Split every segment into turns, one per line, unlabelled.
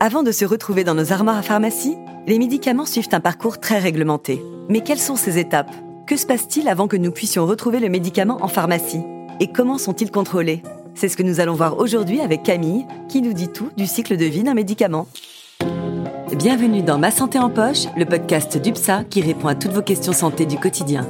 Avant de se retrouver dans nos armoires à pharmacie, les médicaments suivent un parcours très réglementé. Mais quelles sont ces étapes? Que se passe-t-il avant que nous puissions retrouver le médicament en pharmacie? Et comment sont-ils contrôlés? C'est ce que nous allons voir aujourd'hui avec Camille, qui nous dit tout du cycle de vie d'un médicament. Bienvenue dans Ma Santé en Poche, le podcast d'UPSA qui répond à toutes vos questions santé du quotidien.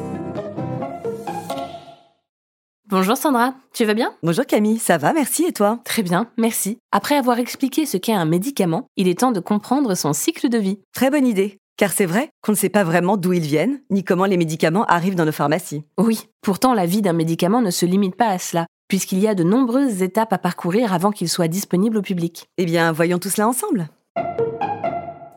Bonjour Sandra, tu vas bien?
Bonjour Camille, ça va, merci et toi?
Très bien, merci. Après avoir expliqué ce qu'est un médicament, il est temps de comprendre son cycle de vie.
Très bonne idée, car c'est vrai qu'on ne sait pas vraiment d'où ils viennent, ni comment les médicaments arrivent dans nos pharmacies.
Oui, pourtant la vie d'un médicament ne se limite pas à cela, puisqu'il y a de nombreuses étapes à parcourir avant qu'il soit disponible au public.
Eh bien, voyons tout cela ensemble.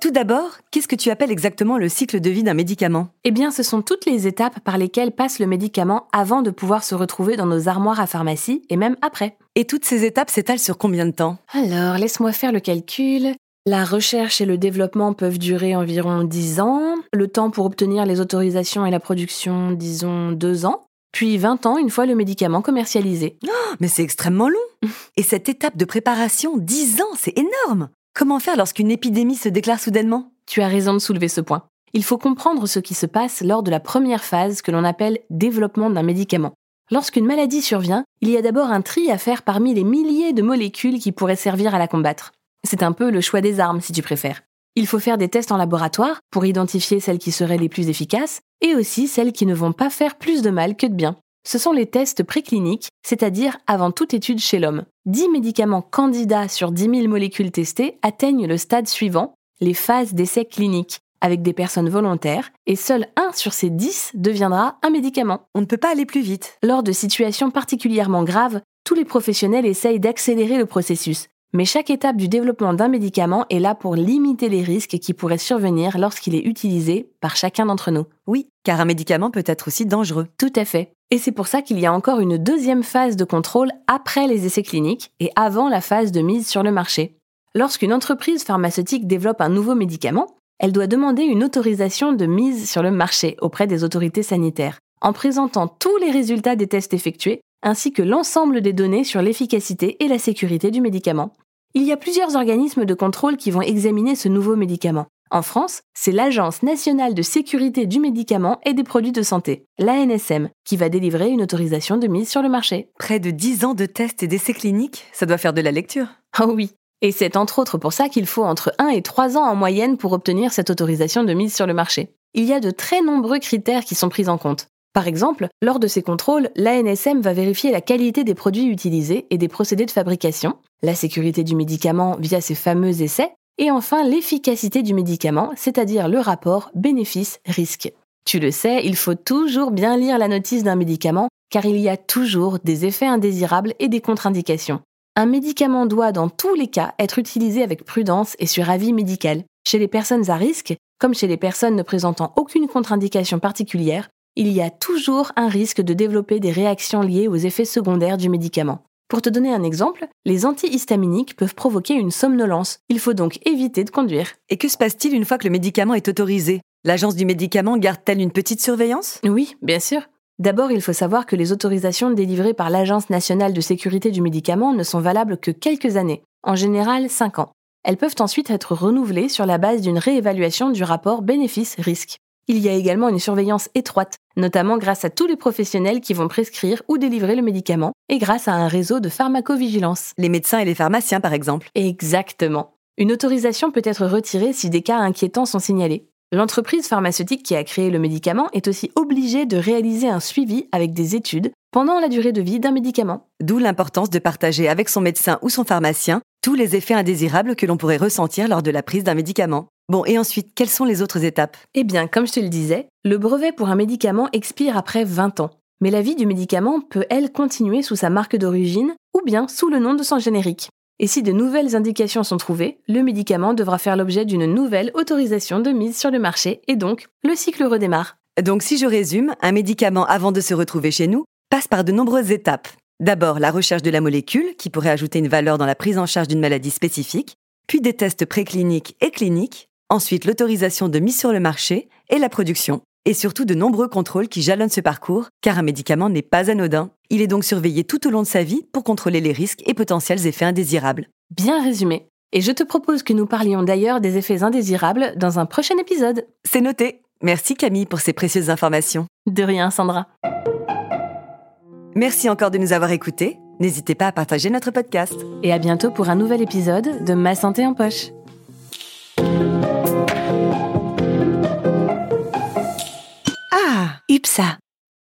Tout d'abord, qu'est-ce que tu appelles exactement le cycle de vie d'un médicament?
Eh bien, ce sont toutes les étapes par lesquelles passe le médicament avant de pouvoir se retrouver dans nos armoires à pharmacie et même après.
Et toutes ces étapes s'étalent sur combien de temps?
Alors, laisse-moi faire le calcul. La recherche et le développement peuvent durer environ 10 ans, le temps pour obtenir les autorisations et la production, disons 2 ans, puis 20 ans une fois le médicament commercialisé.
Oh, mais c'est extrêmement long Et cette étape de préparation, 10 ans, c'est énorme Comment faire lorsqu'une épidémie se déclare soudainement?
Tu as raison de soulever ce point. Il faut comprendre ce qui se passe lors de la première phase que l'on appelle développement d'un médicament. Lorsqu'une maladie survient, il y a d'abord un tri à faire parmi les milliers de molécules qui pourraient servir à la combattre. C'est un peu le choix des armes, si tu préfères. Il faut faire des tests en laboratoire pour identifier celles qui seraient les plus efficaces et aussi celles qui ne vont pas faire plus de mal que de bien. Ce sont les tests précliniques, c'est-à-dire avant toute étude chez l'homme. 10 médicaments candidats sur 10 000 molécules testées atteignent le stade suivant, les phases d'essai cliniques, avec des personnes volontaires, et seul un sur ces 10 deviendra un médicament.
On ne peut pas aller plus vite.
Lors de situations particulièrement graves, tous les professionnels essayent d'accélérer le processus. Mais chaque étape du développement d'un médicament est là pour limiter les risques qui pourraient survenir lorsqu'il est utilisé par chacun d'entre nous.
Oui, car un médicament peut être aussi dangereux.
Tout à fait. Et c'est pour ça qu'il y a encore une deuxième phase de contrôle après les essais cliniques et avant la phase de mise sur le marché. Lorsqu'une entreprise pharmaceutique développe un nouveau médicament, elle doit demander une autorisation de mise sur le marché auprès des autorités sanitaires, en présentant tous les résultats des tests effectués, ainsi que l'ensemble des données sur l'efficacité et la sécurité du médicament. Il y a plusieurs organismes de contrôle qui vont examiner ce nouveau médicament. En France, c'est l'Agence nationale de sécurité du médicament et des produits de santé, l'ANSM, qui va délivrer une autorisation de mise sur le marché.
Près de 10 ans de tests et d'essais cliniques, ça doit faire de la lecture.
Oh oui. Et c'est entre autres pour ça qu'il faut entre 1 et 3 ans en moyenne pour obtenir cette autorisation de mise sur le marché. Il y a de très nombreux critères qui sont pris en compte. Par exemple, lors de ces contrôles, l'ANSM va vérifier la qualité des produits utilisés et des procédés de fabrication, la sécurité du médicament via ses fameux essais, et enfin l'efficacité du médicament, c'est-à-dire le rapport bénéfice-risque. Tu le sais, il faut toujours bien lire la notice d'un médicament car il y a toujours des effets indésirables et des contre-indications. Un médicament doit dans tous les cas être utilisé avec prudence et sur avis médical. Chez les personnes à risque, comme chez les personnes ne présentant aucune contre-indication particulière, il y a toujours un risque de développer des réactions liées aux effets secondaires du médicament. Pour te donner un exemple, les antihistaminiques peuvent provoquer une somnolence. Il faut donc éviter de conduire.
Et que se passe-t-il une fois que le médicament est autorisé? L'agence du médicament garde-t-elle une petite surveillance?
Oui, bien sûr. D'abord, il faut savoir que les autorisations délivrées par l'Agence nationale de sécurité du médicament ne sont valables que quelques années, en général 5 ans. Elles peuvent ensuite être renouvelées sur la base d'une réévaluation du rapport bénéfice-risque. Il y a également une surveillance étroite, notamment grâce à tous les professionnels qui vont prescrire ou délivrer le médicament et grâce à un réseau de pharmacovigilance.
Les médecins et les pharmaciens, par exemple.
Exactement. Une autorisation peut être retirée si des cas inquiétants sont signalés. L'entreprise pharmaceutique qui a créé le médicament est aussi obligée de réaliser un suivi avec des études pendant la durée de vie d'un médicament.
D'où l'importance de partager avec son médecin ou son pharmacien tous les effets indésirables que l'on pourrait ressentir lors de la prise d'un médicament. Bon, et ensuite, quelles sont les autres étapes?
Eh bien, comme je te le disais, le brevet pour un médicament expire après 20 ans. Mais la vie du médicament peut, elle, continuer sous sa marque d'origine ou bien sous le nom de son générique. Et si de nouvelles indications sont trouvées, le médicament devra faire l'objet d'une nouvelle autorisation de mise sur le marché et donc le cycle redémarre.
Donc si je résume, un médicament avant de se retrouver chez nous passe par de nombreuses étapes. D'abord la recherche de la molécule qui pourrait ajouter une valeur dans la prise en charge d'une maladie spécifique, puis des tests précliniques et cliniques, ensuite l'autorisation de mise sur le marché et la production, et surtout de nombreux contrôles qui jalonnent ce parcours, car un médicament n'est pas anodin. Il est donc surveillé tout au long de sa vie pour contrôler les risques et potentiels effets indésirables.
Bien résumé. Et je te propose que nous parlions d'ailleurs des effets indésirables dans un prochain épisode.
C'est noté. Merci Camille pour ces précieuses informations.
De rien, Sandra.
Merci encore de nous avoir écoutés. N'hésitez pas à partager notre podcast.
Et à bientôt pour un nouvel épisode de Ma santé en poche.
UPSA,